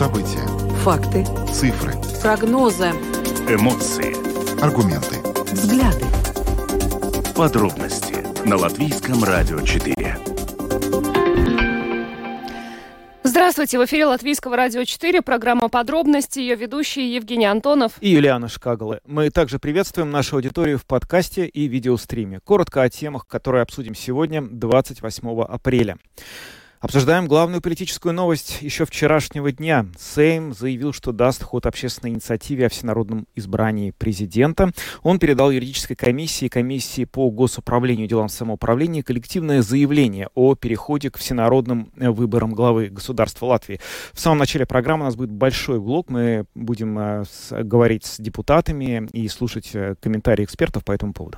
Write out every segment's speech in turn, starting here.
События. Факты. Цифры. Прогнозы. Эмоции. Аргументы. Взгляды. Подробности на Латвийском радио 4. Здравствуйте, в эфире Латвийского радио 4, программа «Подробности», ее ведущие Евгений Антонов и Юлиана Шкагалы. Мы также приветствуем нашу аудиторию в подкасте и видеостриме. Коротко о темах, которые обсудим сегодня, 28 апреля. Обсуждаем главную политическую новость еще вчерашнего дня. Сейм заявил, что даст ход общественной инициативе о всенародном избрании президента. Он передал юридической комиссии комиссии по госуправлению делам самоуправления коллективное заявление о переходе к всенародным выборам главы государства Латвии. В самом начале программы у нас будет большой блок. Мы будем э, говорить с депутатами и слушать э, комментарии экспертов по этому поводу.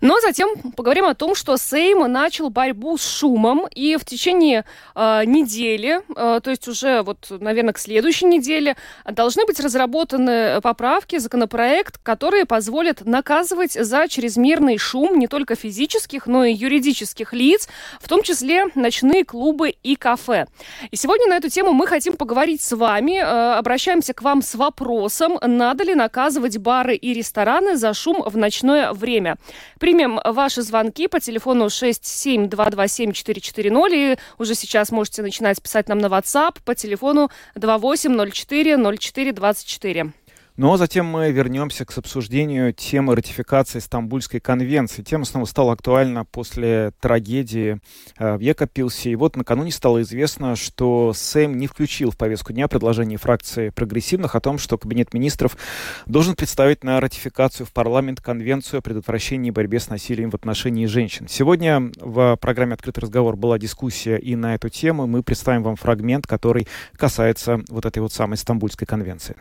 Но затем поговорим о том, что Сейм начал борьбу с шумом, и в течение э, недели, э, то есть уже вот, наверное, к следующей неделе, должны быть разработаны поправки, законопроект, которые позволят наказывать за чрезмерный шум не только физических, но и юридических лиц, в том числе ночные клубы и кафе. И сегодня на эту тему мы хотим поговорить с вами, э, обращаемся к вам с вопросом, надо ли наказывать бары и рестораны за шум в ночное время. Примем ваши звонки по телефону 67227-440 и уже сейчас можете начинать писать нам на WhatsApp по телефону 2804 04 24. Но ну, а затем мы вернемся к обсуждению темы ратификации Стамбульской конвенции. Тема снова стала актуальна после трагедии э, в Екапилсе. И вот накануне стало известно, что Сэм не включил в повестку дня предложение фракции прогрессивных о том, что Кабинет министров должен представить на ратификацию в парламент конвенцию о предотвращении борьбе с насилием в отношении женщин. Сегодня в программе «Открытый разговор» была дискуссия и на эту тему. Мы представим вам фрагмент, который касается вот этой вот самой Стамбульской конвенции.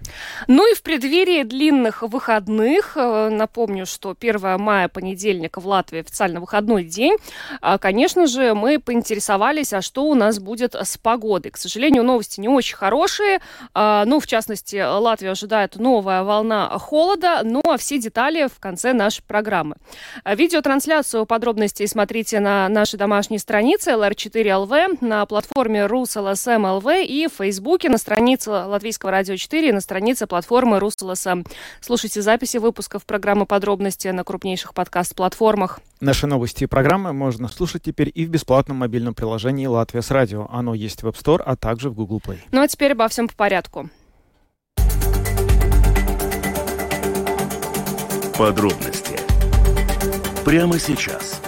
Ну и в пред преддверии длинных выходных, э, напомню, что 1 мая, понедельник, в Латвии официально выходной день, а, конечно же, мы поинтересовались, а что у нас будет с погодой. К сожалению, новости не очень хорошие. А, ну, в частности, Латвия ожидает новая волна холода, ну, а все детали в конце нашей программы. А, видеотрансляцию подробностей смотрите на нашей домашней странице LR4LV, на платформе RusLSM.LV и в Фейсбуке, на странице Латвийского радио 4 и на странице платформы Рус Русласа. Слушайте записи выпусков программы «Подробности» на крупнейших подкаст-платформах. Наши новости и программы можно слушать теперь и в бесплатном мобильном приложении «Латвия с радио». Оно есть в App Store, а также в Google Play. Ну а теперь обо всем по порядку. Подробности прямо сейчас.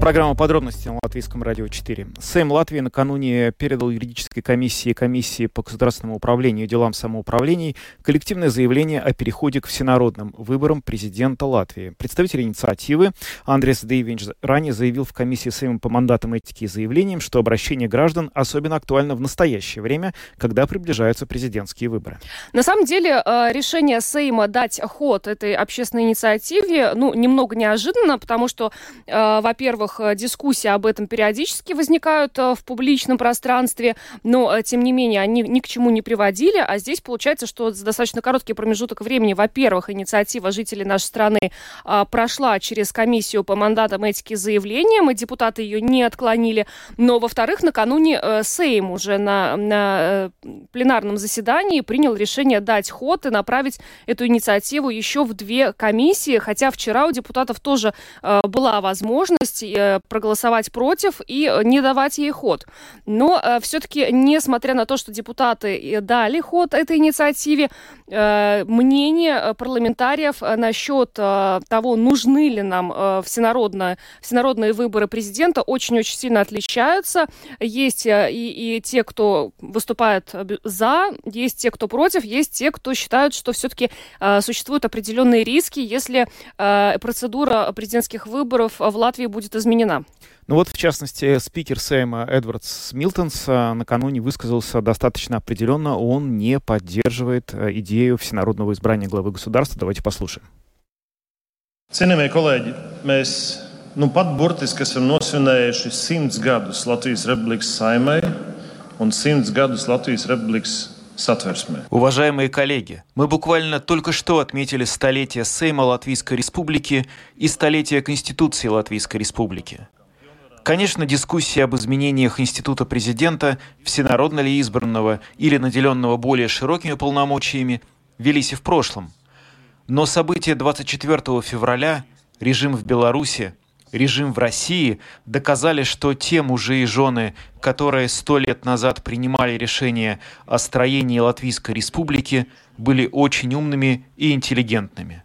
Программа подробности на Латвийском радио 4. Сэм Латвии накануне передал юридической комиссии комиссии по государственному управлению и делам самоуправлений коллективное заявление о переходе к всенародным выборам президента Латвии. Представитель инициативы Андрес Дейвинч ранее заявил в комиссии Сейма по мандатам этики и заявлениям, что обращение граждан особенно актуально в настоящее время, когда приближаются президентские выборы. На самом деле э, решение Сейма дать ход этой общественной инициативе ну, немного неожиданно, потому что, э, во-первых, э, дискуссии об этом периодически возникают э, в публичном пространстве, но, э, тем не менее, они ни к чему не приводили, а здесь получается, что за достаточно короткий промежуток времени, во-первых, инициатива жителей нашей страны прошла через комиссию по мандатам этики заявлением, и депутаты ее не отклонили, но, во-вторых, накануне Сейм уже на, на пленарном заседании принял решение дать ход и направить эту инициативу еще в две комиссии, хотя вчера у депутатов тоже была возможность Э, проголосовать против и э, не давать ей ход. Но э, все-таки, несмотря на то, что депутаты дали ход этой инициативе, мнение парламентариев насчет того, нужны ли нам всенародно, всенародные выборы президента, очень-очень сильно отличаются. Есть и, и те, кто выступает за, есть те, кто против, есть те, кто считают, что все-таки существуют определенные риски, если процедура президентских выборов в Латвии будет изменена? Ну вот, в частности, спикер Сейма Эдвардс Милтонс а, накануне высказался достаточно определенно. Он не поддерживает а, идею всенародного избрания главы государства. Давайте послушаем. Cienījamie kolēģi, mēs nu pat burtiski esam nosvinējuši simts gadus Latvijas Republikas saimai un simts gadus Latvijas Republikas Уважаемые коллеги, мы буквально только что отметили столетие Сейма Латвийской Республики и столетие Конституции Латвийской Республики. Конечно, дискуссии об изменениях института президента, всенародно ли избранного или наделенного более широкими полномочиями, велись и в прошлом. Но события 24 февраля, режим в Беларуси, режим в России доказали, что те мужи и жены, которые сто лет назад принимали решение о строении Латвийской республики, были очень умными и интеллигентными.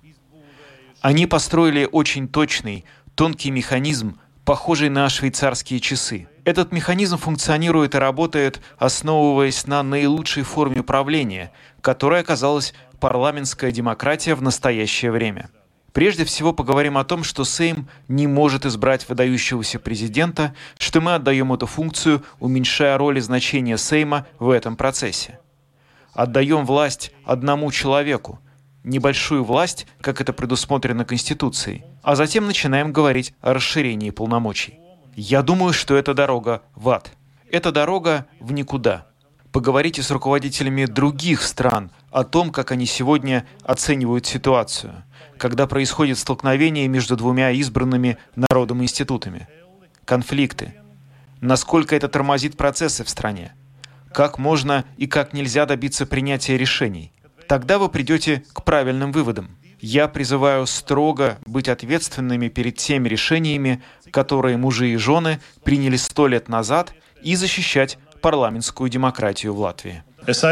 Они построили очень точный, тонкий механизм, похожий на швейцарские часы. Этот механизм функционирует и работает, основываясь на наилучшей форме правления, которой оказалась парламентская демократия в настоящее время. Прежде всего поговорим о том, что Сейм не может избрать выдающегося президента, что мы отдаем эту функцию, уменьшая роль и значение Сейма в этом процессе. Отдаем власть одному человеку, небольшую власть, как это предусмотрено Конституцией, а затем начинаем говорить о расширении полномочий. Я думаю, что это дорога в ад. Это дорога в никуда. Поговорите с руководителями других стран о том, как они сегодня оценивают ситуацию, когда происходит столкновение между двумя избранными народом институтами. Конфликты. Насколько это тормозит процессы в стране. Как можно и как нельзя добиться принятия решений. Тогда вы придете к правильным выводам. Я призываю строго быть ответственными перед теми решениями, которые мужи и жены приняли сто лет назад, и защищать парламентскую демократию в Латвии. Es.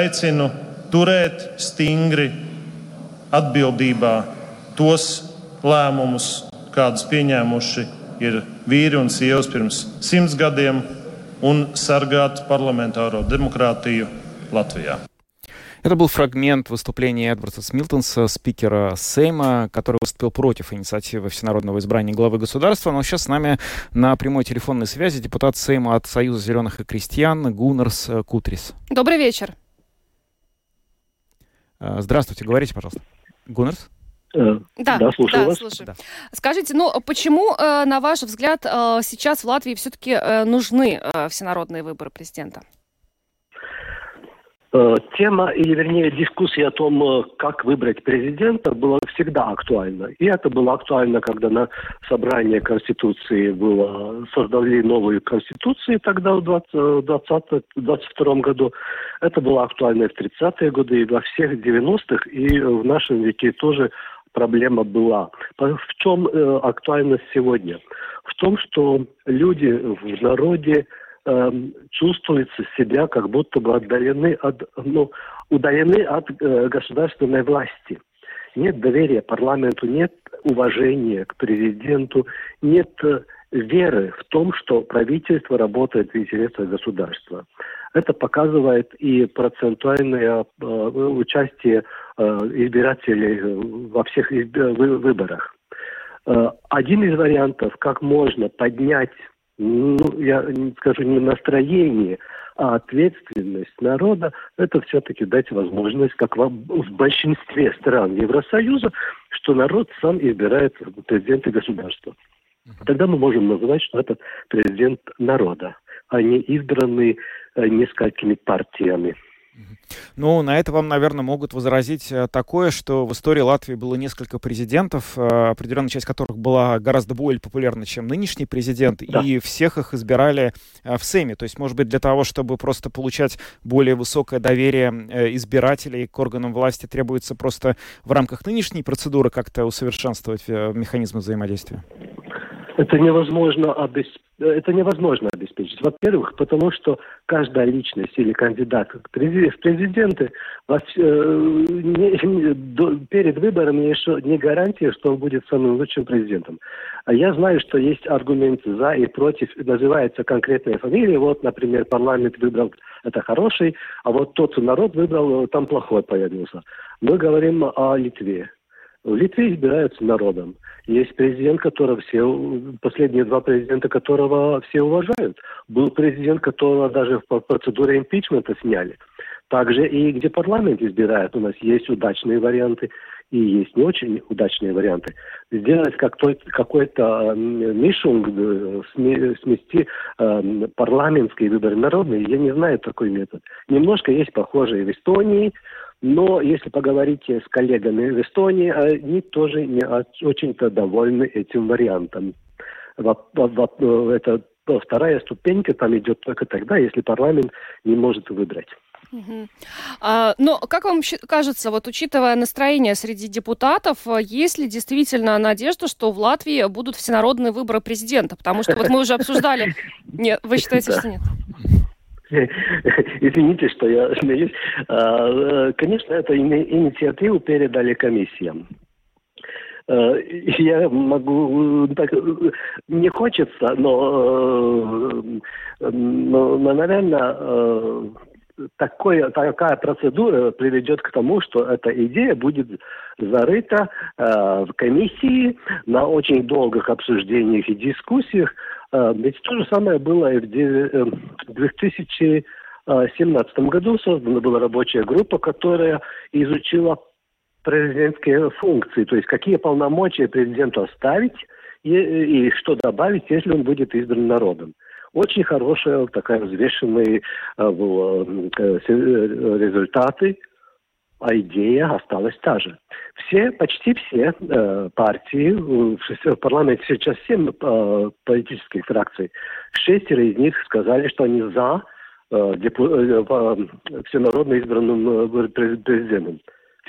Это был фрагмент выступления Эдварда Смилтонса, спикера Сейма, который выступил против инициативы всенародного избрания главы государства. Но сейчас с нами на прямой телефонной связи депутат Сейма от Союза зеленых и крестьян Гуннерс Кутрис. Добрый вечер. А, здравствуйте, говорите, пожалуйста. Гуннерс? Э, Да, Да, слушаю да, вас. слушаю. Да. Скажите, ну почему, э, на ваш взгляд, э, сейчас в Латвии все-таки нужны э, всенародные выборы президента? Э, Тема, или вернее дискуссия о том, э, как выбрать президента, была всегда актуальна. И это было актуально, когда на собрании Конституции было, создали новую Конституцию тогда в 2020 22 году. Это было актуально и в 30-е годы, и во всех 90-х, и в нашем веке тоже проблема была. В чем э, актуальность сегодня? В том, что люди в народе эм, чувствуют себя как будто бы отдалены от, ну, удалены от э, государственной власти. Нет доверия парламенту, нет уважения к президенту, нет э, веры в том, что правительство работает в интересах государства. Это показывает и процентуальное э, участие э, избирателей э, во всех изб- вы- выборах. Э, Один из вариантов, как можно поднять, ну, я скажу не настроение, а ответственность народа, это все-таки дать возможность, как в большинстве стран Евросоюза, что народ сам избирает президента государства. Тогда мы можем называть, что это президент народа, а не избранный э, несколькими партиями. Ну, на это вам, наверное, могут возразить э, такое, что в истории Латвии было несколько президентов, э, определенная часть которых была гораздо более популярна, чем нынешний президент, Да. и всех их избирали э, в Сейме. То есть, может быть, для того, чтобы просто получать более высокое доверие избирателей к органам власти, требуется просто в рамках нынешней процедуры как-то усовершенствовать механизмы взаимодействия? Это невозможно, обес- это невозможно обеспечить. Во-первых, потому что каждая личность или кандидат в прези- в президенты э, перед выборами еще не гарантия, что он будет самым лучшим президентом. А я знаю, что есть аргументы за и против, называется конкретная фамилия. Вот, например, парламент выбрал это хороший, а вот тот народ выбрал, э, там плохой появился. Мы говорим о Литве. В Литве избираются народом. Есть президент, которого все, последние два президента которого все уважают. Был президент, которого даже в процедуре импичмента сняли. Также и где парламент избирает, у нас есть удачные варианты и есть не очень удачные варианты. Сделать как то- какой-то мишунг, э, сме- смести э, парламентские выборы народные, я не знаю такой метод. Немножко есть похожие в Эстонии, но если поговорите с коллегами в Эстонии, они тоже не очень-то довольны этим вариантом. Во- Это вторая ступенька там идет только тогда, если парламент не может выбрать. Угу. А, но как вам кажется, вот учитывая настроение среди депутатов, есть ли действительно надежда, что в Латвии будут всенародные выборы президента? Потому что вот мы уже обсуждали... Нет, вы считаете, что нет? Извините, что я смеюсь. А, конечно, эту инициативу передали комиссиям. А, я могу так не хочется, но, но, но наверное, такое, такая процедура приведет к тому, что эта идея будет зарыта э, в комиссии на очень долгих обсуждениях и дискуссиях. Э, ведь то же самое было и в 2017 году. Создана была рабочая группа, которая изучила президентские функции, то есть какие полномочия президенту оставить и, и что добавить, если он будет избран народом очень хорошая, такая взвешенные э, э, результаты, а идея осталась та же. Все, почти все э, партии, в парламенте сейчас семь э, политических фракций, шестеро из них сказали, что они за э, депу, э, всенародно избранным э, президентом.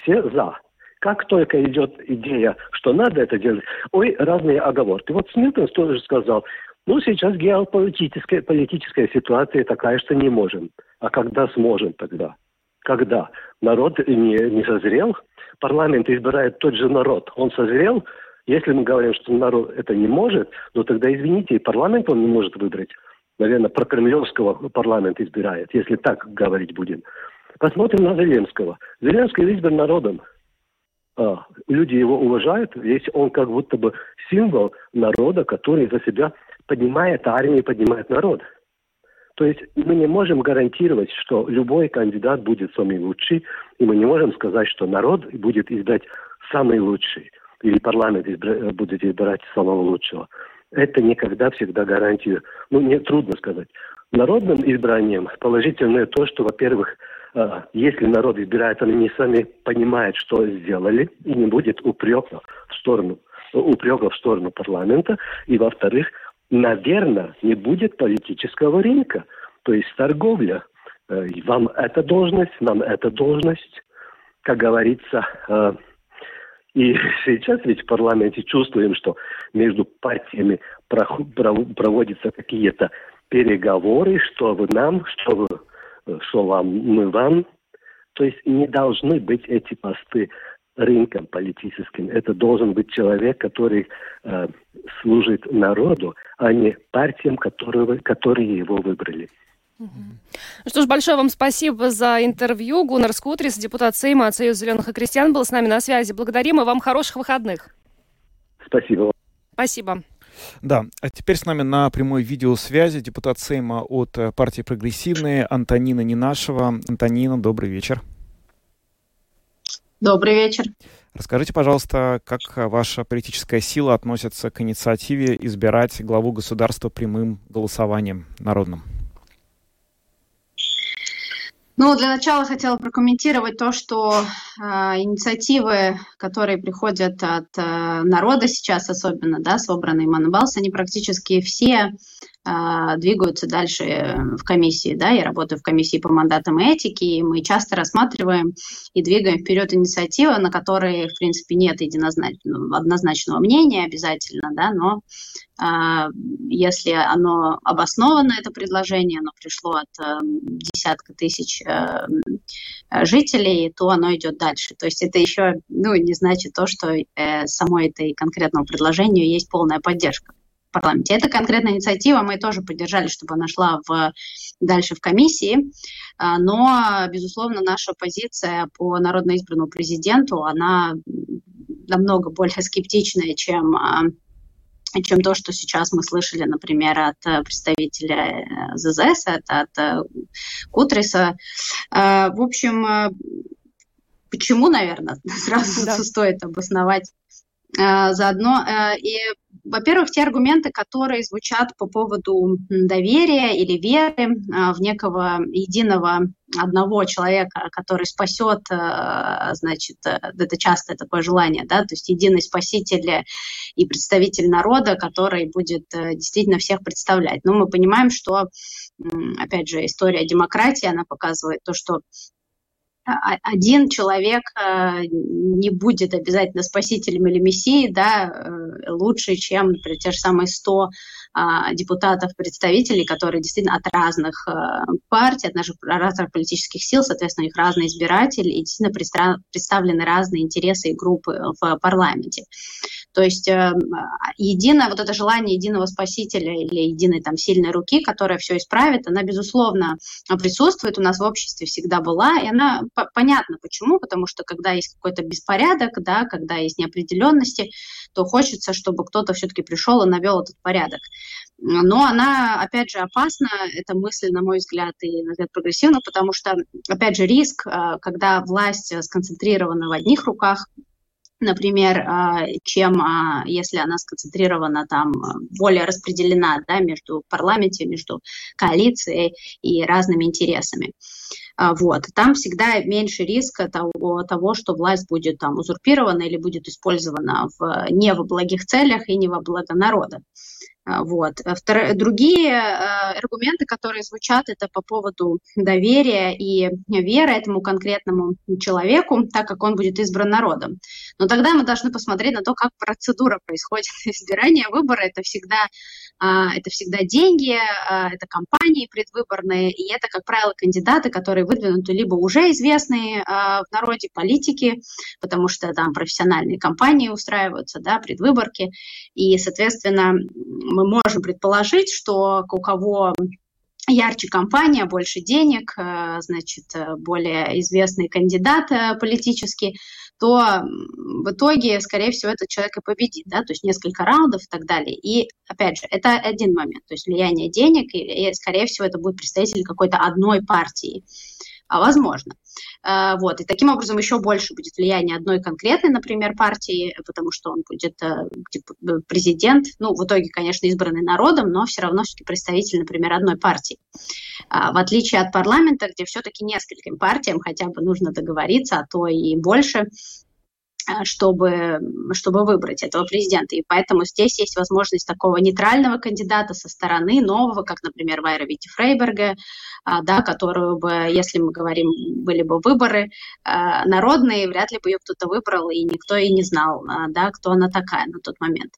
Все за. Как только идет идея, что надо это делать, ой, разные оговорки. Вот Смилтон тоже сказал, ну, сейчас геополитическая политическая ситуация такая, что не можем. А когда сможем тогда? Когда? Народ не, не созрел, парламент избирает тот же народ. Он созрел, если мы говорим, что народ это не может, ну тогда, извините, и парламент он не может выбрать. Наверное, про Кремлевского парламент избирает, если так говорить будем. Посмотрим на Зеленского. Зеленский избран народом. А, люди его уважают, ведь он как будто бы символ народа, который за себя поднимает армию, поднимает народ. То есть мы не можем гарантировать, что любой кандидат будет самый лучший, и мы не можем сказать, что народ будет избрать самый лучший, или парламент избра- будет избирать самого лучшего. Это никогда всегда гарантия, ну, не трудно сказать. Народным избранием положительное то, что, во-первых, а, если народ избирает, они сами понимают, что сделали, и не будет упрека в сторону, упрека в сторону парламента, и, во-вторых, наверное, не будет политического рынка, то есть торговля. Э, вам эта должность, нам эта должность, как говорится. Э, и сейчас ведь в парламенте чувствуем, что между партиями проводятся какие-то переговоры, что вы нам, что, вы, э, что вам, мы вам. То есть не должны быть эти посты рынком политическим. Это должен быть человек, который э, служит народу, а не партиям, которые, которые его выбрали. Ну что ж, большое вам спасибо за интервью. Гуннар Скутрис, депутат Сейма от Союза зеленых и крестьян, был с нами на связи. Благодарим и вам хороших выходных. Спасибо. Спасибо. Да, а теперь с нами на прямой видеосвязи депутат Сейма от э, партии «Прогрессивные» Антонина Нинашева. Антонина, добрый вечер. Добрый вечер. Расскажите, пожалуйста, как ваша политическая сила относится к инициативе избирать главу государства прямым голосованием народным? Ну, для начала хотела прокомментировать то, что э, инициативы, которые приходят от э, народа сейчас, особенно, да, собранные Манабалс, они практически все двигаются дальше э, в комиссии. Да? Я работаю в комиссии по мандатам и этике, и мы часто рассматриваем и двигаем вперед инициативы, на которые, в принципе, нет единозначного, однозначного мнения обязательно, да? но а, если оно обосновано, это предложение, оно пришло от а, десятка тысяч а, жителей, то оно идет дальше. То есть это еще ну, не значит то, что э, самой этой конкретного предложению есть полная поддержка парламенте. Эта конкретная инициатива мы тоже поддержали, чтобы она шла в, дальше в комиссии, а, но, безусловно, наша позиция по народно избранному президенту, она намного более скептичная, чем а, чем то, что сейчас мы слышали, например, от представителя э, ЗЗС, от, от э, Кутриса. А, в общем, почему, наверное, сразу да. стоит обосновать заодно. И во-первых, те аргументы, которые звучат по поводу доверия или веры а, в некого единого одного человека, который спасет, а, значит, э, это частое такое желание, да, то есть единый спаситель и представитель народа, который будет э, действительно всех представлять. Но мы понимаем, что, опять же, история демократии, она показывает то, что один человек э, не будет обязательно спасителем или мессией, да, э, лучше, чем, те же самые 100 а, депутатов, представителей, которые действительно от разных э, партий, от наших разных политических сил, соответственно, у них разные избиратели, и действительно представлены разные интересы и группы в парламенте. То есть э, единое вот это желание единого спасителя или единой там сильной руки, которая все исправит, она, безусловно, присутствует у нас в обществе, всегда была, и она понятно почему, потому что когда есть какой-то беспорядок, да, когда есть неопределенности, то хочется, чтобы кто-то все-таки пришел и навел этот порядок. Но она, опять же, опасна, эта мысль, на мой взгляд, и, на взгляд, прогрессивна, потому что, опять же, риск, э, когда власть сконцентрирована в одних руках, например, а, чем а, если она сконцентрирована там, более распределена да, между парламенте, между коалицией и разными интересами. А, вот. Там всегда меньше риска того, того, что власть будет там узурпирована или будет использована в, не во благих целях и не во благо народа. А, вот. Вторые, другие э, аргументы, которые звучат, это по поводу доверия и веры этому конкретному человеку, так как он будет избран народом. Но тогда мы должны посмотреть на то, как процедура происходит избирания выбора. Это всегда, э, это всегда деньги, э, это кампании предвыборные, и это, как правило, кандидаты, которые выдвинуты либо уже известные э, в народе политики, потому что там профессиональные кампании устраиваются, да, предвыборки, и, соответственно, мы можем предположить, что у кого ярче компания, больше денег, э, значит, э, более известный кандидат э, политический, то в итоге, скорее всего, этот человек и победит, да, то есть несколько раундов и так далее. И, опять же, это один момент, то есть влияние денег, и, и скорее всего, это будет представитель какой-то одной партии а возможно. А, вот. И таким образом еще больше будет влияние одной конкретной, например, партии, потому что он будет э, типа, президент, ну, в итоге, конечно, избранный народом, но все равно все-таки представитель, например, одной партии. А, в отличие от парламента, где все-таки нескольким партиям хотя бы нужно договориться, а то и больше, чтобы, чтобы выбрать этого президента. И поэтому здесь есть возможность такого нейтрального кандидата со стороны нового, как, например, Вайра Вити Фрейберга, а, да, которую бы, если мы говорим, были бы выборы э, народные, вряд ли бы ее кто-то выбрал, и никто и не знал, а, да, кто она такая на тот момент.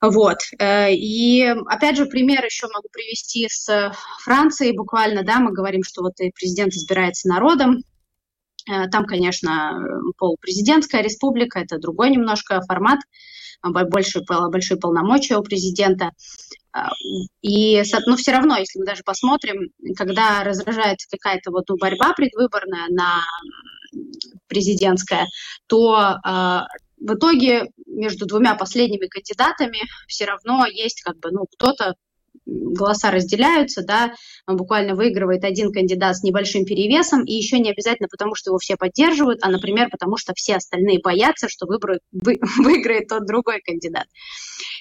Вот. Э, и, опять же, пример еще могу привести с Францией буквально, да, мы говорим, что вот президент избирается народом, там, конечно, полупрезидентская республика, это другой немножко формат, большие, большие полномочия у президента. Э, и, ну, все равно, если мы даже посмотрим, когда разражается какая-то вот борьба предвыборная на президентская, то э, в итоге между двумя последними кандидатами все равно есть как бы, ну, кто-то голоса разделяются, да, буквально выигрывает один кандидат с небольшим перевесом, и еще не обязательно потому, что его все поддерживают, а, например, потому что все остальные боятся, что выбрают, вы, выиграет тот другой кандидат.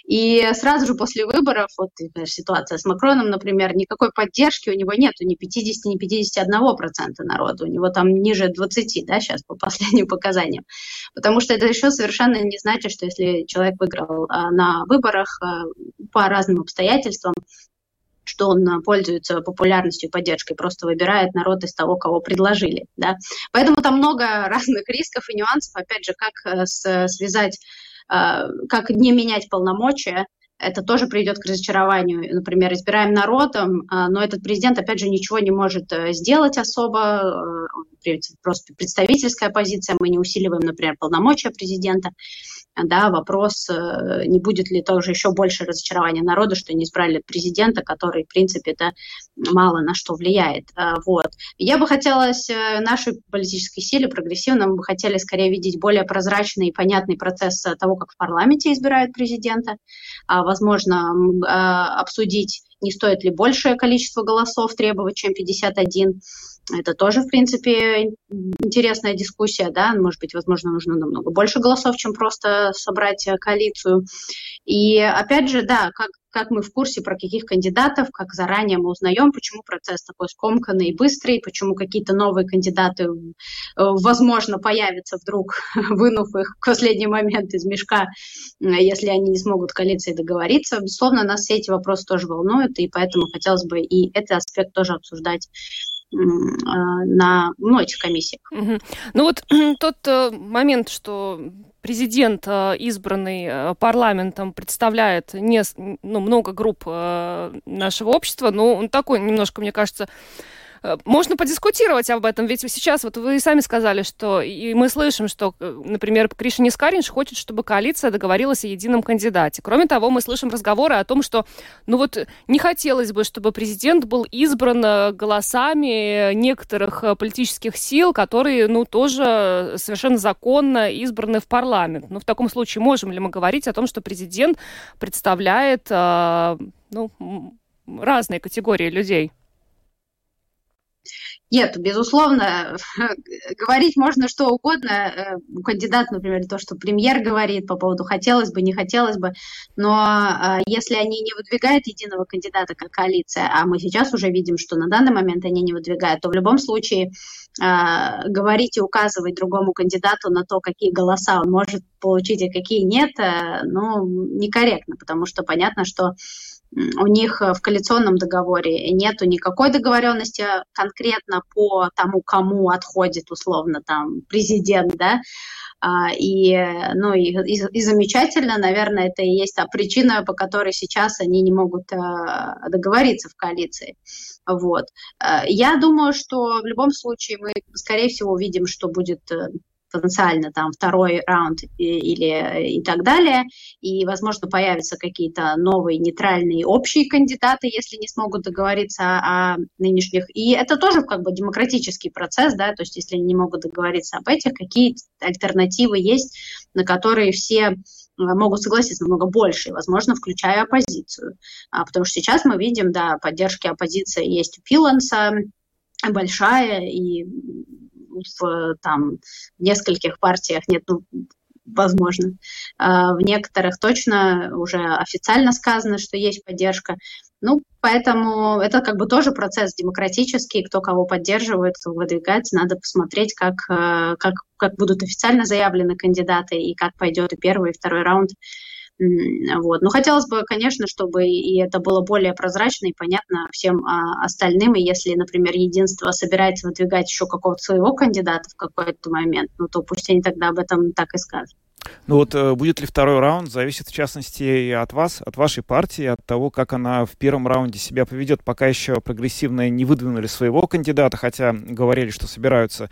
И сразу же после выборов, вот ситуация с Макроном, например, никакой поддержки у него нету, ни 50, ни 51% народа, у него там ниже 20, да, сейчас по последним показаниям. Потому что это еще совершенно не значит, что если человек выиграл а, на выборах а, по разным обстоятельствам, что он пользуется популярностью и поддержкой, просто выбирает народ из того, кого предложили. Да? Поэтому там много разных рисков и нюансов, опять же, как э, связать Э, как не менять полномочия, это тоже приведет к разочарованию. Например, избираем народом, э, но этот президент, опять же, ничего не может э, сделать особо, просто представительская позиция, мы не усиливаем, например, полномочия президента да, вопрос, э, не будет ли тоже еще больше разочарования народа, что не избрали президента, который, в принципе, это мало на что влияет. Э, вот. Я бы хотела э, нашей политической силе, прогрессивно, мы бы хотели скорее видеть более прозрачный и понятный процесс того, как в парламенте избирают президента. А, возможно, обсудить, не стоит ли большее количество голосов требовать, чем 51 Это тоже, в принципе, интересная дискуссия, да, может быть, возможно, нужно намного больше голосов, чем просто собрать коалицию. И опять же, да, как, как мы в курсе про каких кандидатов, как заранее мы узнаем, почему процесс такой скомканный и быстрый, почему какие-то новые кандидаты, э, возможно, появятся вдруг, вынув их в последний момент из мешка, э, если они не смогут коалиции договориться. Безусловно, нас все эти вопросы тоже волнуют, и поэтому хотелось бы и этот аспект тоже обсуждать э, на ну, этих комиссиях. Угу. Ну вот тот момент, что президент, э, избранный э, парламентом, представляет не, ну, много групп э, нашего общества, но он такой немножко, мне кажется, Э, можно подискутировать об этом, ведь сейчас вот вы сами сказали, что и мы слышим, что, э, например, Кришин Искаринш хочет, чтобы коалиция договорилась о едином кандидате. Кроме того, мы слышим разговоры о том, что, ну вот, не хотелось бы, чтобы президент был избран э, голосами некоторых политических сил, которые, ну, тоже совершенно законно избраны в парламент. Ну, в таком случае можем ли мы говорить о том, что президент представляет, ну, разные категории людей? Нет, безусловно, говорить можно что угодно. Э, кандидат, например, то, что премьер говорит по поводу хотелось бы, не хотелось бы, но э, если они не выдвигают единого кандидата как коалиция, а мы сейчас уже видим, что на данный момент они не выдвигают, то в любом случае э, говорить и указывать другому кандидату на то, какие голоса он может получить и какие нет, ну, некорректно, потому что понятно, что у них э, в коалиционном договоре нету никакой договоренности конкретно по тому, кому отходит условно там президент, да, а, и, ну, и, и замечательно, наверное, это и есть та причина, по которой сейчас они не могут э, договориться в коалиции. Вот. Э, я думаю, что в любом случае мы, скорее всего, увидим, что будет потенциально там второй раунд или и так далее, и, возможно, появятся какие-то новые нейтральные общие кандидаты, если не смогут договориться о нынешних. И это тоже как бы демократический процесс, да, то есть если они не могут договориться об этих, какие альтернативы есть, на которые все э, могут согласиться намного больше, возможно, включая оппозицию. А, потому что сейчас мы видим, да, поддержки оппозиции есть у Пиланса, большая, и в там нескольких партиях нет, ну, возможно. А в некоторых точно уже официально сказано, что есть поддержка. Ну, поэтому это как бы тоже процесс демократический, кто кого поддерживает, кто выдвигается, надо посмотреть, как, э, как, как будут официально заявлены кандидаты и как пойдет и первый, и второй раунд вот. Но хотелось бы, конечно, чтобы и это было более прозрачно и понятно всем а, остальным. И если, например, единство собирается выдвигать еще какого-то своего кандидата в какой-то момент, ну то пусть они тогда об этом так и скажут. Ну вот э, будет ли второй раунд, зависит в частности и от вас, от вашей партии, от того, как она в первом раунде себя поведет. Пока еще прогрессивные не выдвинули своего кандидата, хотя говорили, что собираются.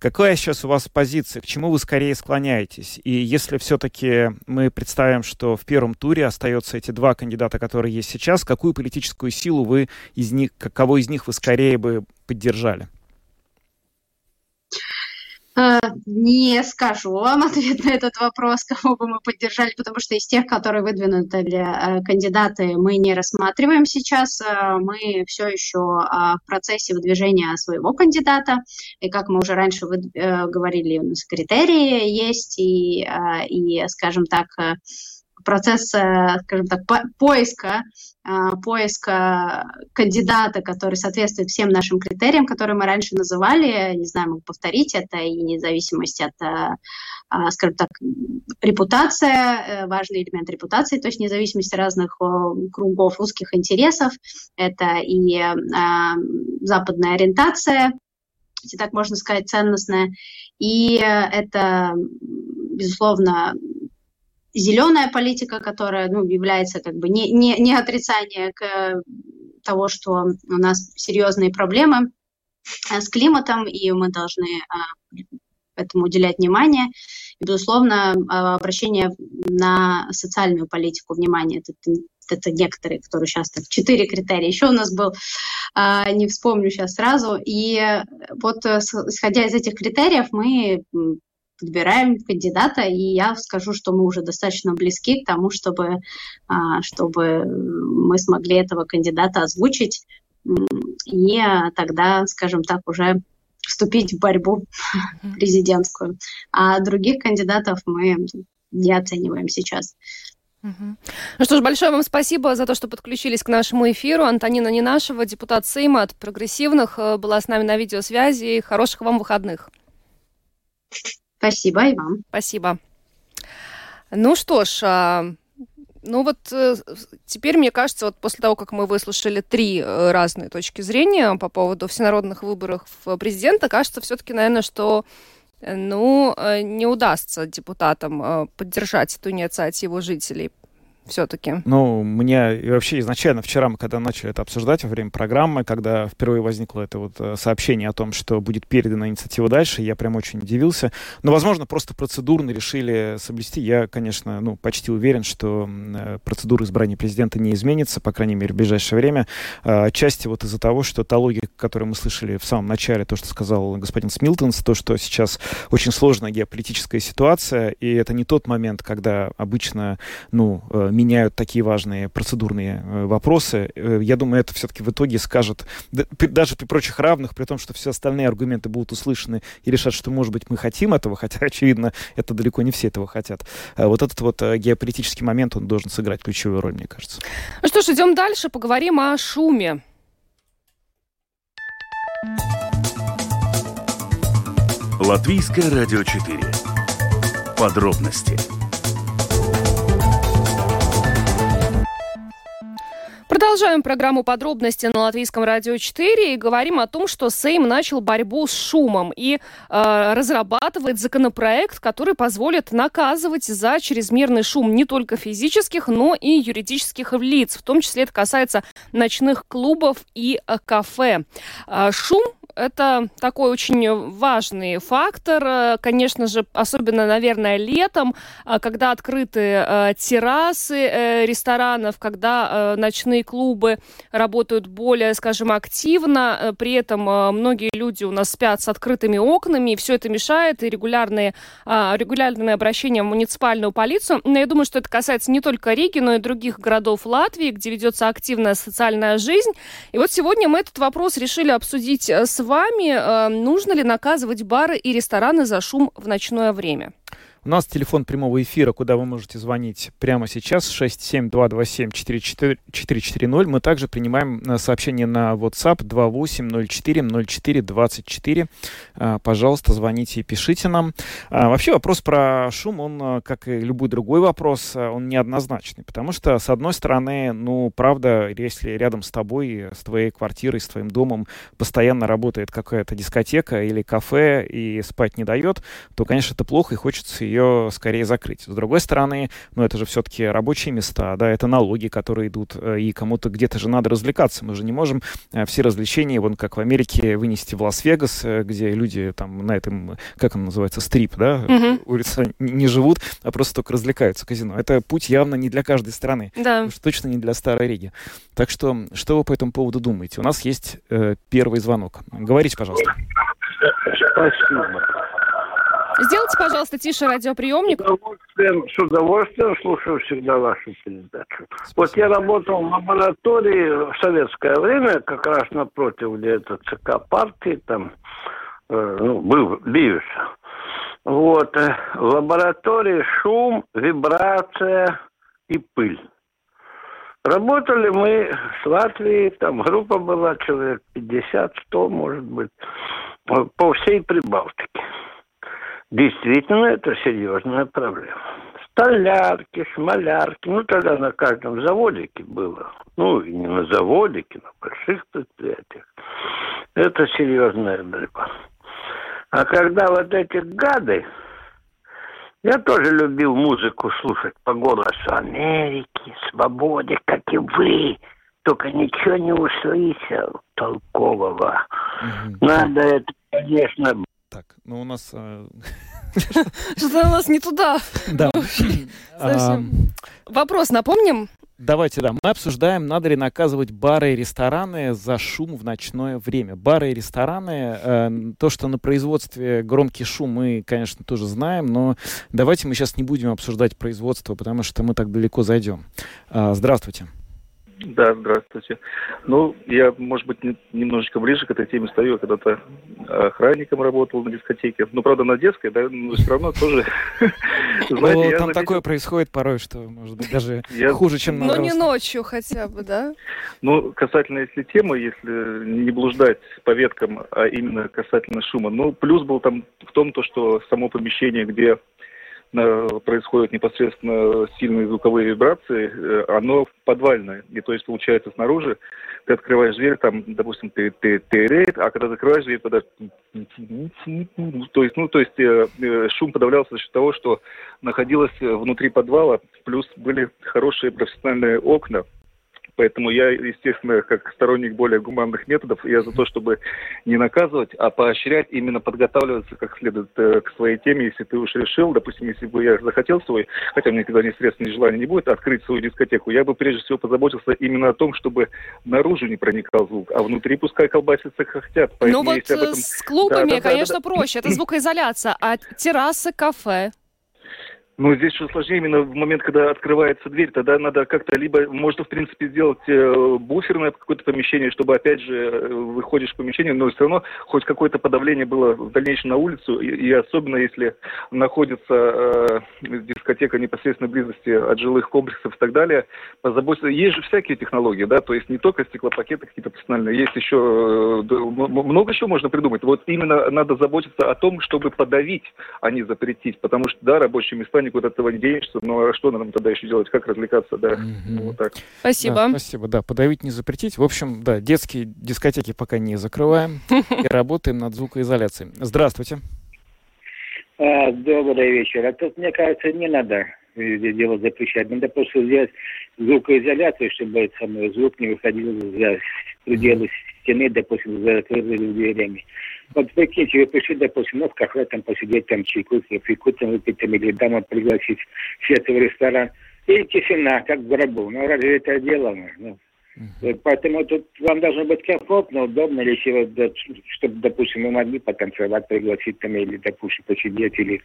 Какая сейчас у вас позиция, к чему вы скорее склоняетесь? И если все-таки мы представим, что в первом туре остаются эти два кандидата, которые есть сейчас, какую политическую силу вы из них, кого из них вы скорее бы поддержали? Э, не скажу вам ответ на этот вопрос, кого бы мы поддержали, потому что из тех, которые выдвинуты для э, кандидаты, мы не рассматриваем сейчас. Э, мы все еще в процессе выдвижения своего кандидата. И как мы уже раньше говорили, у нас критерии есть, и, и скажем так, процесс, скажем так, поиска а, поиска кандидата, который соответствует всем нашим критериям, которые мы раньше называли. Не знаю, могу повторить это, и независимость от, а, а, скажем так, репутация, э, важный элемент репутации, то есть независимость разных кругов узких интересов, это и западная ориентация, если так можно сказать, ценностная, и это, безусловно, зеленая политика, которая ну, является как бы не, не, не отрицание к того, что у нас серьезные проблемы э, с климатом, и мы должны а, этому уделять внимание. И, безусловно, а, обращение на социальную политику внимание. Это, это некоторые, которые сейчас так, четыре критерия еще у нас был, не вспомню сейчас сразу. И вот э, исходя из этих критериев мы подбираем кандидата, и я скажу, что мы уже достаточно близки к тому, чтобы, а, чтобы мы смогли этого кандидата озвучить. и тогда, скажем так, уже вступить в борьбу президентскую. А других кандидатов мы не оцениваем сейчас. Ну что ж, большое вам спасибо за то, что подключились к нашему эфиру. Антонина Ненашева, депутат Сейма от прогрессивных, э, была с нами на видеосвязи. Хороших вам выходных. Спасибо и вам. Спасибо. Ну что ж, а, ну вот э, теперь, мне кажется, вот после того, как мы выслушали три э, разные точки зрения по поводу всенародных выборов президента, кажется все-таки, наверное, что ну, не удастся депутатам поддержать эту инициативу жителей все-таки? Ну, мне вообще изначально вчера мы когда начали это обсуждать во время программы, когда впервые возникло это вот э, сообщение о том, что будет передана инициатива дальше, я прям очень удивился. Но, возможно, просто процедурно решили соблюсти. Я, конечно, ну, почти уверен, что э, процедура избрания президента не изменится, по крайней мере, в ближайшее время. А, отчасти вот из-за того, что та логика, которую мы слышали в самом начале, то, что сказал господин Смилтонс, то, что сейчас очень сложная геополитическая ситуация, и это не тот момент, когда обычно, ну, э, меняют такие важные процедурные э, вопросы. Э, я думаю, это все-таки в итоге скажет, даже при прочих равных, при том, что все остальные аргументы будут услышаны и решат, что, может быть, мы хотим этого, хотя, очевидно, это далеко не все этого хотят. А вот этот вот э, геополитический момент, он должен сыграть ключевую роль, мне кажется. Ну что ж, идем дальше, поговорим о шуме. Латвийское радио 4. Подробности Продолжаем программу подробности на Латвийском радио 4 и говорим о том, что Сейм начал борьбу с шумом и э, разрабатывает законопроект, который позволит наказывать за чрезмерный шум не только физических, но и юридических лиц. В том числе это касается ночных клубов и э, кафе. Э, шум это такой очень важный фактор. Э, конечно же, особенно, наверное, летом, э, когда открыты э, террасы ресторанов, когда ночные клубы работают более, скажем, активно. При этом многие люди у нас спят с открытыми окнами, и все это мешает, и регулярные, регулярные обращения в муниципальную полицию. Но я думаю, что это касается не только Риги, но и других городов Латвии, где ведется активная социальная жизнь. И вот сегодня мы этот вопрос решили обсудить с вами. Э, нужно ли наказывать бары и рестораны за шум в ночное время? У нас телефон прямого эфира, куда вы можете звонить прямо сейчас, 67227-4440. Мы также принимаем э, сообщение на WhatsApp 28040424. Э, пожалуйста, звоните и пишите нам. А, вообще вопрос про шум, он, э, как и любой другой вопрос, он неоднозначный. Потому что, с одной стороны, ну, правда, если рядом с тобой, с твоей квартирой, с твоим домом постоянно работает какая-то дискотека или кафе и спать не дает, то, конечно, это плохо и хочется ее скорее закрыть. С другой стороны, ну это же все-таки рабочие места, да, это налоги, которые идут, э, и кому-то где-то же надо развлекаться. Мы же не можем э, все развлечения, вон как в Америке, вынести в Лас-Вегас, э, где люди там на этом, как он называется, стрип, да, mm-hmm. улица не живут, а просто только развлекаются казино. Это путь явно не для каждой страны. Да. Уж точно не для Старой Риги. Так что, что вы по этому поводу думаете? У нас есть э, первый звонок. Говорите, пожалуйста. Спасибо. Сделайте, пожалуйста, тише радиоприемник. С удовольствием, с удовольствием слушаю всегда вашу передачу. Спасибо. Вот я работал в лаборатории в советское время, как раз напротив, где это ЦК партии, там, э, ну, был бивший. Вот, э, в лаборатории шум, вибрация и пыль. Работали мы с Латвией, там группа была, человек 50-100, может быть, по всей Прибалтике. Действительно, это серьезная проблема. Столярки, шмалярки, ну тогда на каждом заводике было. Ну, и не на заводике, на больших предприятиях. Это серьезная борьба. А когда вот эти гады, я тоже любил музыку слушать по голосу Америки, свободе, как и вы. Только ничего не услышал толкового. Надо это, конечно, так, ну у нас... Э, Что-то у нас не туда. Да. А, Вопрос напомним? Давайте, да. Мы обсуждаем, надо ли наказывать бары и рестораны за шум в ночное время. Бары и рестораны, э, то, что на производстве громкий шум, мы, конечно, тоже знаем, но давайте мы сейчас не будем обсуждать производство, потому что мы так далеко зайдем. Э, здравствуйте. Да, здравствуйте. Ну, я, может быть, немножечко ближе к этой теме стою. Я когда-то охранником работал на дискотеке. Ну, правда, на детской, да, но все равно тоже... Ну, там такое происходит порой, что, может быть, даже хуже, чем на Но не ночью хотя бы, да? Ну, касательно, если темы, если не блуждать по веткам, а именно касательно шума. Ну, плюс был там в том, то, что само помещение, где происходят непосредственно сильные звуковые вибрации, э, оно подвальное. И то есть, получается, снаружи ты открываешь дверь, там, допустим, ты, ты, ты а когда закрываешь дверь, тогда... То есть, ну, то есть э, э, шум подавлялся за счет того, что находилось внутри подвала, плюс были хорошие профессиональные окна, Поэтому я, естественно, как сторонник более гуманных методов, я за то, чтобы не наказывать, а поощрять, именно подготавливаться как следует э, к своей теме. Если ты уж решил, допустим, если бы я захотел свой, хотя у меня никогда ни средств, ни желания не будет, открыть свою дискотеку, я бы прежде всего позаботился именно о том, чтобы наружу не проникал звук, а внутри пускай колбасится как хотят. ну вот этом... с клубами, да, да, конечно, да. проще. Это звукоизоляция. А террасы, кафе? Ну, здесь что сложнее именно в момент, когда открывается дверь, тогда надо как-то либо, можно, в принципе, сделать э, буферное какое-то помещение, чтобы, опять же, э, выходишь в помещение, но все равно хоть какое-то подавление было в дальнейшем на улицу, и, и особенно если находится э, дискотека непосредственно близости от жилых комплексов и так далее, позаботиться. Есть же всякие технологии, да, то есть не только стеклопакеты какие-то профессиональные, есть еще, э, много чего можно придумать. Вот именно надо заботиться о том, чтобы подавить, а не запретить, потому что, да, рабочие места никуда от этого не денешься, но что нам тогда еще делать, как развлекаться, да, mm-hmm. вот так. Спасибо. Да, спасибо, да, подавить не запретить. В общем, да, детские дискотеки пока не закрываем и работаем над звукоизоляцией. Здравствуйте. А, добрый вечер. А тут, мне кажется, не надо дело запрещать. Надо просто взять звукоизоляцию, чтобы самый звук не выходил за пределы стены, допустим, за закрытыми дверями. Вот прикиньте, вы пришли, допустим, ну, в кафе там посидеть, там чайку, кофейку там выпить, там, или дома пригласить всех в ресторан. И тишина, как в гробу. Ну, разве это дело? Ну. Поэтому тут вам должно быть комфортно, удобно, если вы, чтобы, допустим, мы могли потанцевать, пригласить там, или, допустим, посидеть, или...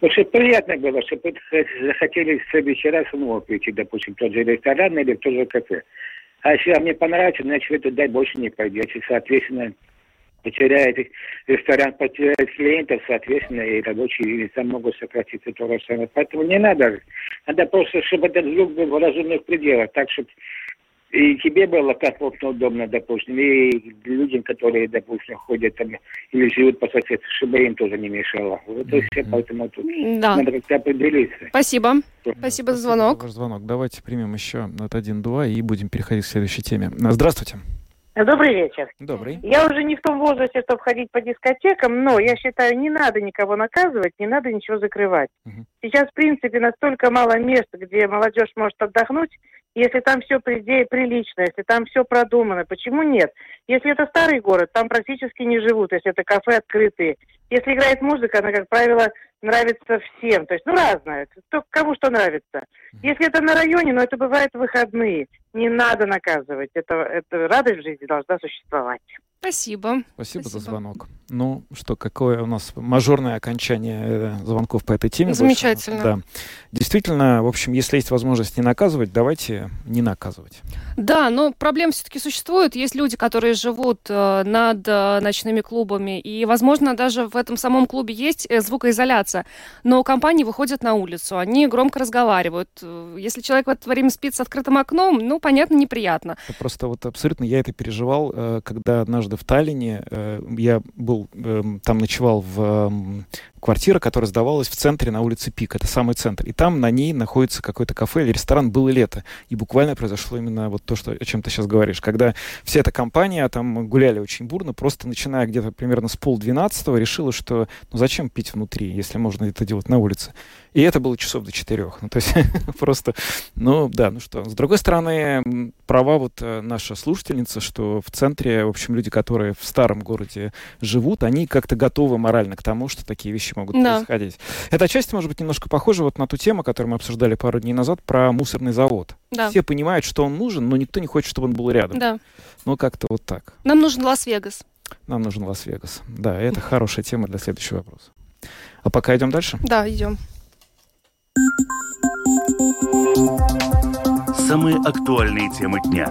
Ну, чтобы приятно было, чтобы захотели в следующий раз снова прийти, допустим, в тот же ресторан или в тот же кафе. А если вам не понравится, значит, вы туда больше не пойдете. Соответственно, потеряет ресторан, потеряет клиентов, соответственно, и рабочие места могут сократиться то же самое. Поэтому не надо. Надо просто, чтобы этот звук был в разумных пределах, так, чтобы и тебе было комфортно, удобно, допустим, и людям, которые, допустим, ходят там или живут по соседству, чтобы им тоже не мешало. Вот и все, поэтому тут да. надо как-то определиться. Спасибо. Спасибо за звонок. Ваш звонок. Давайте примем еще от один-два и будем переходить к следующей теме. Здравствуйте. Добрый вечер. Добрый. Я уже не в том возрасте, чтобы ходить по дискотекам, но я считаю, не надо никого наказывать, не надо ничего закрывать. Угу. Сейчас, в принципе, настолько мало мест, где молодежь может отдохнуть, если там все прилично, если там все продумано, почему нет? Если это старый город, там практически не живут, если это кафе открытые. Если играет музыка, она, как правило, нравится всем. То есть, ну, разное. Кто, кому что нравится. Если это на районе, но это бывает выходные. Не надо наказывать. Это, это радость в жизни должна существовать. Спасибо. Спасибо. Спасибо за звонок. Ну что, какое у нас мажорное окончание э, звонков по этой теме. Замечательно. Да. Действительно, в общем, если есть возможность не наказывать, давайте не наказывать. Да, но проблем все-таки существует. Есть люди, которые живут э, над э, ночными клубами, и, возможно, даже в этом самом клубе есть звукоизоляция. Но компании выходят на улицу, они громко разговаривают. Если человек в это время спит с открытым окном, ну, понятно, неприятно. Просто вот абсолютно я это переживал, э, когда однажды в Таллине я был, там ночевал в квартира, которая сдавалась в центре на улице Пик. Это самый центр. И там на ней находится какой-то кафе или ресторан было лето. И буквально произошло именно вот то, что, о чем ты сейчас говоришь. Когда вся эта компания там гуляли очень бурно, просто начиная где-то примерно с полдвенадцатого решила, что ну зачем пить внутри, если можно это делать на улице. И это было часов до четырех. Ну, то есть просто, ну да, ну что. С другой стороны, права вот э, наша слушательница, что в центре, в общем, люди, которые в старом городе живут, они как-то готовы морально к тому, что такие вещи могут да. происходить. Это отчасти, может быть, немножко похоже вот на ту тему, которую мы обсуждали пару дней назад, про мусорный завод. Да. Все понимают, что он нужен, но никто не хочет, чтобы он был рядом. Да. Ну, как-то вот так. Нам нужен Лас-Вегас. Нам нужен Лас-Вегас. Да, это хорошая тема для следующего вопроса. А пока идем дальше? Да, идем. Самые актуальные темы дня.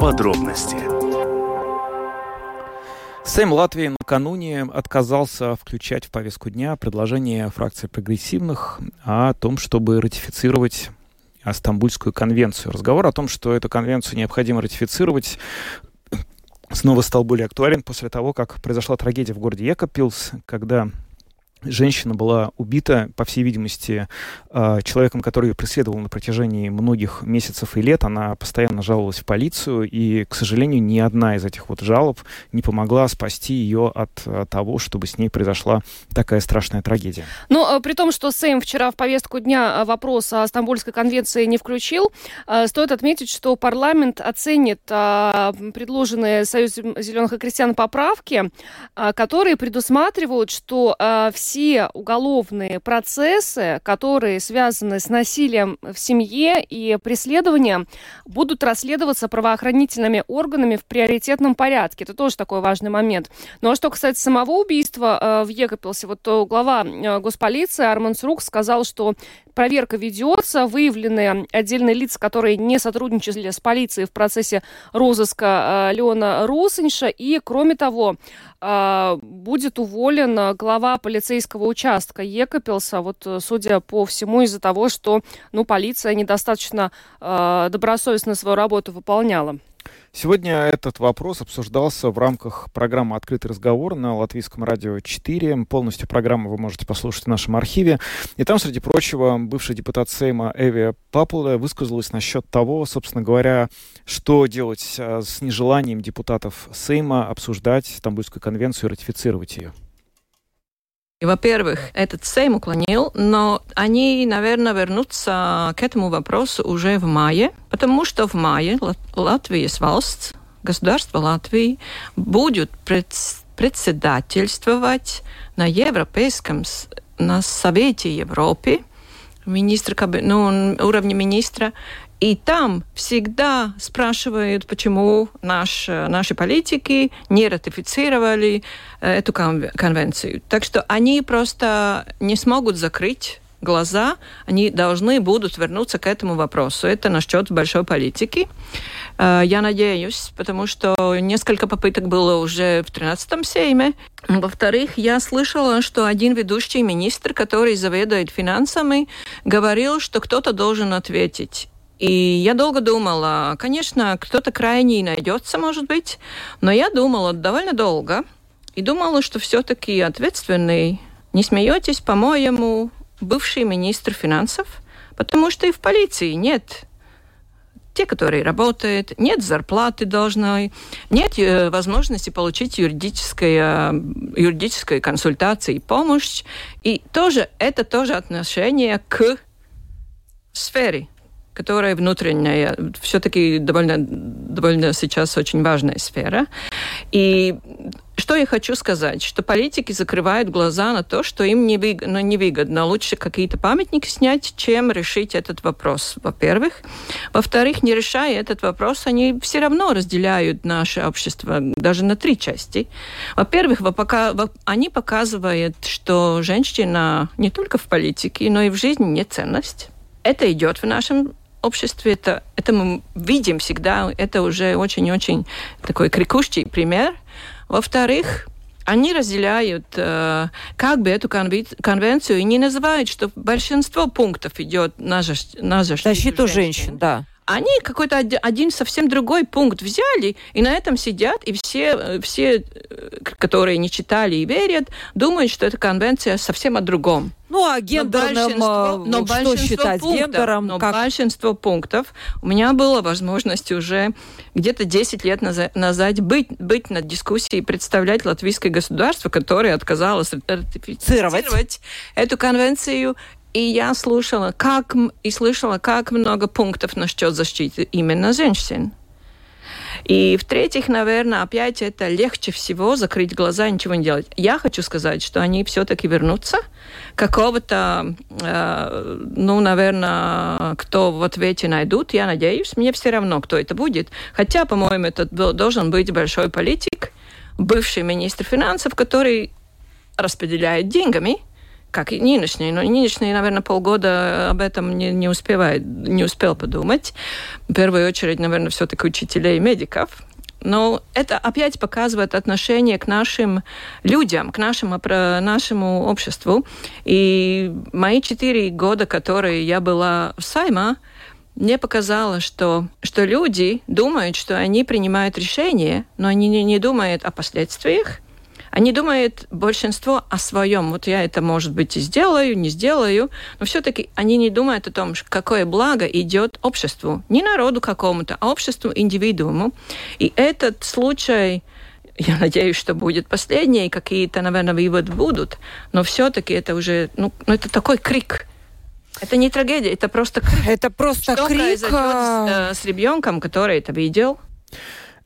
Подробности. Сейм Латвии накануне отказался включать в повестку дня предложение фракции прогрессивных о том, чтобы ратифицировать Стамбульскую конвенцию. Разговор о том, что эту конвенцию необходимо ратифицировать, снова стал более актуален после того, как произошла трагедия в городе Екапилс, когда Женщина была убита, по всей видимости, а, человеком, который ее преследовал на протяжении многих месяцев и лет. Она постоянно жаловалась в полицию, и, к сожалению, ни одна из этих вот жалоб не помогла спасти ее от а, того, чтобы с ней произошла такая страшная трагедия. Ну, а, при том, что Сейм вчера в повестку дня вопрос о Стамбульской конвенции не включил, стоит отметить, что парламент оценит предложенные Союзом зеленых и крестьян поправки, которые предусматривают, что все все уголовные процессы, которые связаны с насилием в семье и преследованием, будут расследоваться правоохранительными органами в приоритетном порядке. Это тоже такой важный момент. Ну а что касается самого убийства э, в Екапилсе, вот глава э, госполиции Арман Срук сказал, что проверка ведется, выявлены отдельные лица, которые не сотрудничали с полицией в процессе розыска э, Леона Русинша, и, кроме того, э, будет уволен глава полицейского участка Екапилса, вот, э, судя по всему, из-за того, что, ну, полиция недостаточно добросовестно свою работу выполняла. Сегодня этот вопрос обсуждался в рамках программы «Открытый разговор» на Латвийском радио 4. Полностью программу вы можете послушать в нашем архиве. И там, среди прочего, бывший депутат Сейма Эви Папула высказалась насчет того, собственно говоря, что делать а, с нежеланием депутатов Сейма обсуждать Стамбульскую конвенцию и ратифицировать ее. Во-первых, этот Сейм уклонил, но они, наверное, вернутся к этому вопросу уже в мае, потому что в мае Латвия Валст, государство Латвии, будет председательствовать на Европейском на Совете Европы, министра, ну, уровне министра, и там всегда спрашивают, почему наш, наши политики не ратифицировали э, эту конвенцию. Так что они просто не смогут закрыть глаза, они должны будут вернуться к этому вопросу. Это насчет большой политики. Э, я надеюсь, потому что несколько попыток было уже в 13-м сейме. Во-вторых, я слышала, что один ведущий министр, который заведует финансами, говорил, что кто-то должен ответить. И я долго думала, конечно, кто-то крайний найдется, может быть, но я думала довольно долго и думала, что все-таки ответственный, не смеетесь, по-моему, бывший министр финансов, потому что и в полиции нет те, которые работают, нет зарплаты должной, нет э, возможности получить юридическое, юридическую консультацию и помощь. И тоже это тоже отношение к сфере которая внутренняя, все-таки довольно, довольно сейчас очень важная сфера. И что я хочу сказать, что политики закрывают глаза на то, что им невыгодно, ну, невыгодно. Лучше какие-то памятники снять, чем решить этот вопрос, во-первых. Во-вторых, не решая этот вопрос, они все равно разделяют наше общество даже на три части. Во-первых, они показывают, что женщина не только в политике, но и в жизни не ценность. Это идет в нашем обществе это, это мы видим всегда, это уже очень-очень такой крикущий пример. Во-вторых, они разделяют э, как бы эту конвенцию и не называют, что большинство пунктов идет на, на защиту женщин. женщин да они какой-то один совсем другой пункт взяли, и на этом сидят, и все, э, все, э, которые не читали и верят, думают, что эта конвенция совсем о другом. Ну, а гендерным, но, но что считать пунктов, гендером? Но как? большинство пунктов у меня была возможность уже где-то 10 лет назад быть, быть на дискуссии и представлять латвийское государство, которое отказалось ратифицировать эту конвенцию. И я слушала, как, и слышала, как много пунктов насчет защиты именно женщин. И в-третьих, наверное, опять это легче всего закрыть глаза и ничего не делать. Я хочу сказать, что они все-таки вернутся. Какого-то, э, ну, наверное, кто в ответе найдут, я надеюсь. Мне все равно, кто это будет. Хотя, по-моему, это должен быть большой политик, бывший министр финансов, который распределяет деньгами – как и нынешний. Но нынешний, наверное, полгода об этом не, не успевает, не успел подумать. В первую очередь, наверное, все-таки учителей и медиков. Но это опять показывает отношение к нашим людям, к нашему, нашему обществу. И мои четыре года, которые я была в Сайма, мне показало, что, что люди думают, что они принимают решения, но они не, не думают о последствиях, они думают большинство о своем. Вот я это, может быть, и сделаю, не сделаю, но все-таки они не думают о том, какое благо идет обществу. Не народу какому-то, а обществу, индивидууму. И этот случай я надеюсь, что будет последний, и какие-то, наверное, выводы будут, но все-таки это уже, ну, ну, это такой крик. Это не трагедия, это просто крик. Это просто что крик. произойдет с, э, с ребенком, который это видел?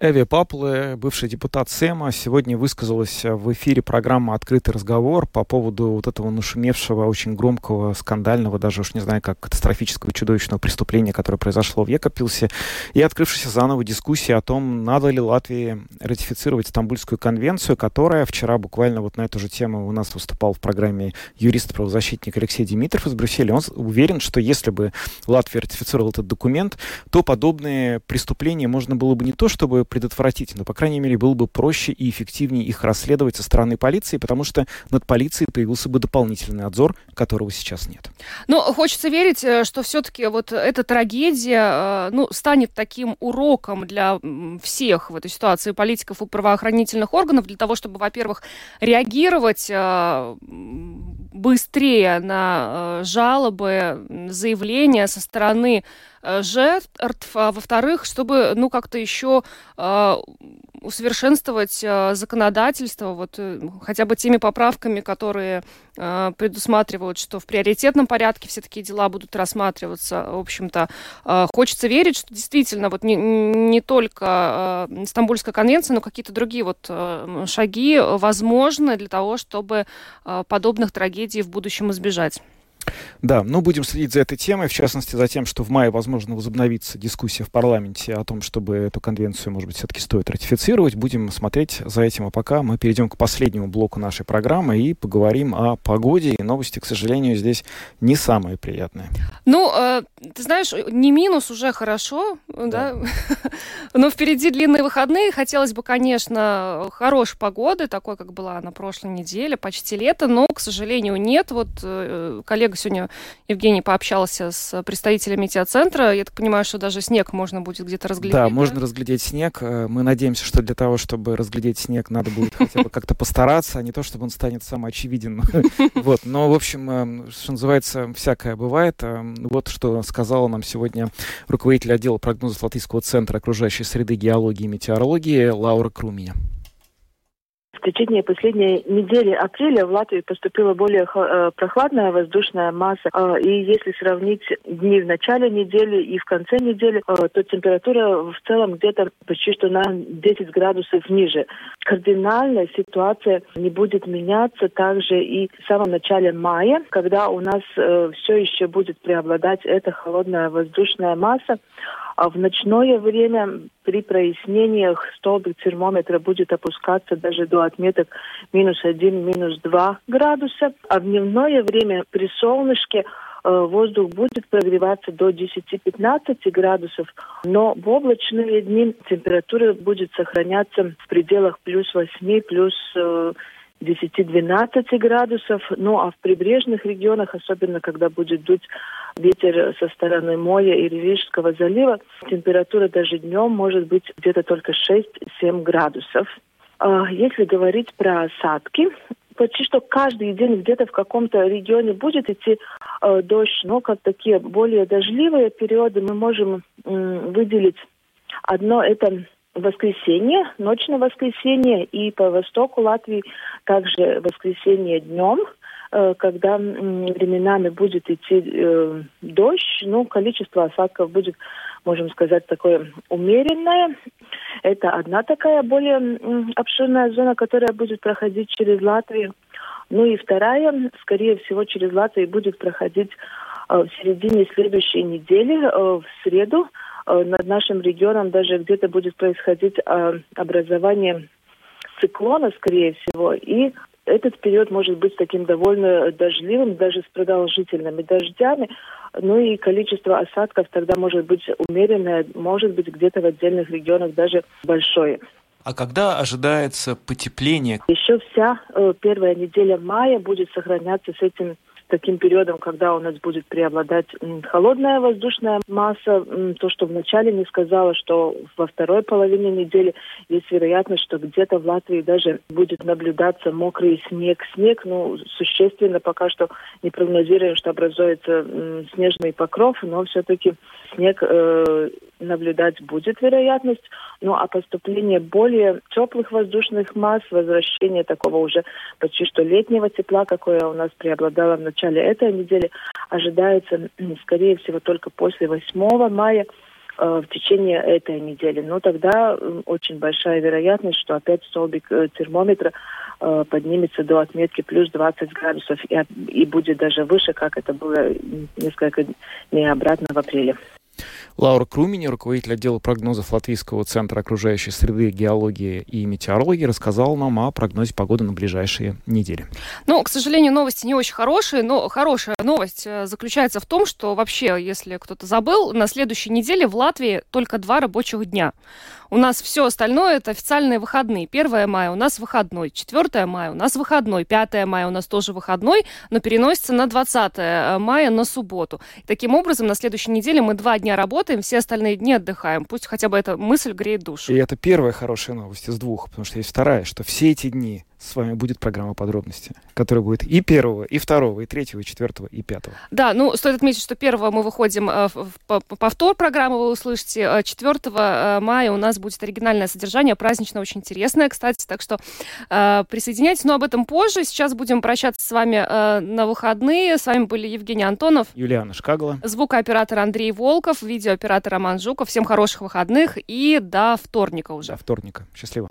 Эви Паплы, бывший депутат Сэма, сегодня высказалась в эфире программы «Открытый разговор» по поводу вот этого нашумевшего, очень громкого, скандального, даже уж не знаю, как катастрофического, чудовищного преступления, которое произошло в Екапилсе, и открывшейся заново дискуссии о том, надо ли Латвии ратифицировать Стамбульскую конвенцию, которая вчера буквально вот на эту же тему у нас выступал в программе юрист-правозащитник Алексей Димитров из Брюсселя. Он уверен, что если бы Латвия ратифицировала этот документ, то подобные преступления можно было бы не то, чтобы предотвратить, но, по крайней мере, было бы проще и эффективнее их расследовать со стороны полиции, потому что над полицией появился бы дополнительный отзор, которого сейчас нет. Ну, хочется верить, э, что все-таки вот эта трагедия, э, ну, станет таким уроком для всех в этой ситуации политиков и правоохранительных органов для того, чтобы, во-первых, реагировать э, быстрее на жалобы, заявления со стороны жертв, а во-вторых, чтобы, ну, как-то еще э, усовершенствовать э, законодательство, вот э, хотя бы теми поправками, которые э, предусматривают, что в приоритетном порядке все такие дела будут рассматриваться. В общем-то, э, хочется верить, что действительно вот не, не только э, Стамбульская конвенция, но какие-то другие вот э, шаги возможны для того, чтобы э, подобных трагедий в будущем избежать. Да, ну будем следить за этой темой, в частности за тем, что в мае, возможно, возобновится дискуссия в парламенте о том, чтобы эту конвенцию, может быть, все-таки стоит ратифицировать. Будем смотреть за этим. А пока мы перейдем к последнему блоку нашей программы и поговорим о погоде. И новости, к сожалению, здесь не самые приятные. Ну, э, ты знаешь, не минус уже хорошо, да. да? Но впереди длинные выходные. Хотелось бы, конечно, хорошей погоды, такой, как была на прошлой неделе, почти лето, но, к сожалению, нет. Вот э, коллега сегодня Евгений пообщался с представителями метеоцентра. Я так понимаю, что даже снег можно будет где-то разглядеть. Да, да, можно разглядеть снег. Э, мы надеемся, что для того, чтобы разглядеть снег, надо будет хотя бы как-то постараться, а не то, чтобы он станет самоочевиден. Вот. Но, в общем, э, что называется, всякое бывает. Э, вот что сказала нам сегодня руководитель отдела прогнозов Латвийского центра окружающей среды, геологии и метеорологии Лаура Крумия. В течение последней недели апреля в Латвию поступила более э, прохладная воздушная масса. Э, и если сравнить дни в начале недели и в конце недели, э, то температура в целом где-то почти что на 10 градусов ниже. Кардинальная ситуация не будет меняться также и в самом начале мая, когда у нас все еще будет преобладать эта холодная воздушная масса. А в ночное время при прояснениях столбик термометра будет опускаться даже до отметок минус 1, минус 2 градуса. А в дневное время при солнышке э, воздух будет прогреваться до 10-15 градусов, но в облачные дни температура будет сохраняться в пределах плюс 8, плюс э, 10-12 градусов. Ну а в прибрежных регионах, особенно когда будет дуть ветер со стороны моря и Рижского залива, температура даже днем может быть где-то только 6-7 градусов. А если говорить про осадки, почти что каждый день где-то в каком-то регионе будет идти э, дождь, но как такие более дождливые периоды мы можем э, выделить. Одно это воскресенье, ночь на воскресенье и по востоку Латвии также воскресенье днем, э, когда временами будет идти э, дождь, ну, количество осадков будет, можем сказать, такое умеренное. Это одна такая более обширная зона, которая будет проходить через Латвию. Ну и вторая, скорее всего, через Латвию будет проходить э, в середине следующей недели, в среду, Э, над нашим регионом даже где-то будет происходить э, образование циклона, скорее всего, и этот период может быть таким довольно дождливым, даже с продолжительными дождями. Ну и количество осадков тогда может быть умеренное, может быть где-то в отдельных регионах даже большое. А когда ожидается потепление? Еще вся э, первая неделя мая будет сохраняться с этим таким периодом, когда у нас будет преобладать холодная воздушная масса. То, что вначале не сказала, что во второй половине недели есть вероятность, что где-то в Латвии даже будет наблюдаться мокрый снег. Снег, ну, существенно пока что не прогнозируем, что образуется снежный покров, но все-таки снег э, наблюдать будет вероятность. Ну а поступление более теплых воздушных масс, возвращение такого уже почти что летнего тепла, какое у нас преобладало в начале этой недели, ожидается, скорее всего, только после 8 мая э, в течение этой недели. Но тогда очень большая вероятность, что опять столбик э, термометра э, поднимется до отметки плюс 20 градусов и будет даже выше, как это было несколько дней обратно в апреле. Лаура Крумини, руководитель отдела прогнозов Латвийского центра окружающей среды, геологии и метеорологии, рассказала нам о прогнозе погоды на ближайшие недели. Ну, к сожалению, новости не очень хорошие, но хорошая новость э, заключается в том, что вообще, если кто-то забыл, на следующей неделе в Латвии только два рабочих дня. У нас все остальное это официальные выходные. 1 мая у нас выходной, 4 мая у нас выходной, 5 мая у нас тоже выходной, но переносится на 20 э, мая на субботу. Таким образом, на следующей неделе мы два дня работаем, все остальные дни отдыхаем. Пусть хотя бы эта мысль греет душу. И это первая хорошая новость из двух, потому что есть вторая, что все эти дни с вами будет программа подробности, которая будет и первого, и второго, и третьего, и четвертого, и пятого. Да, ну, стоит отметить, что первого мы выходим э, в повтор программы, вы услышите. 4 э, э, мая у нас будет оригинальное содержание, празднично, очень интересное, кстати, так что присоединяйтесь, но об этом позже. Сейчас будем прощаться с вами на выходные. С вами были Евгений Антонов, Юлиана Шкагала, звукооператор Андрей Волков, видеооператор Роман Жуков. Всем хороших выходных и до вторника уже. До вторника. Счастливо.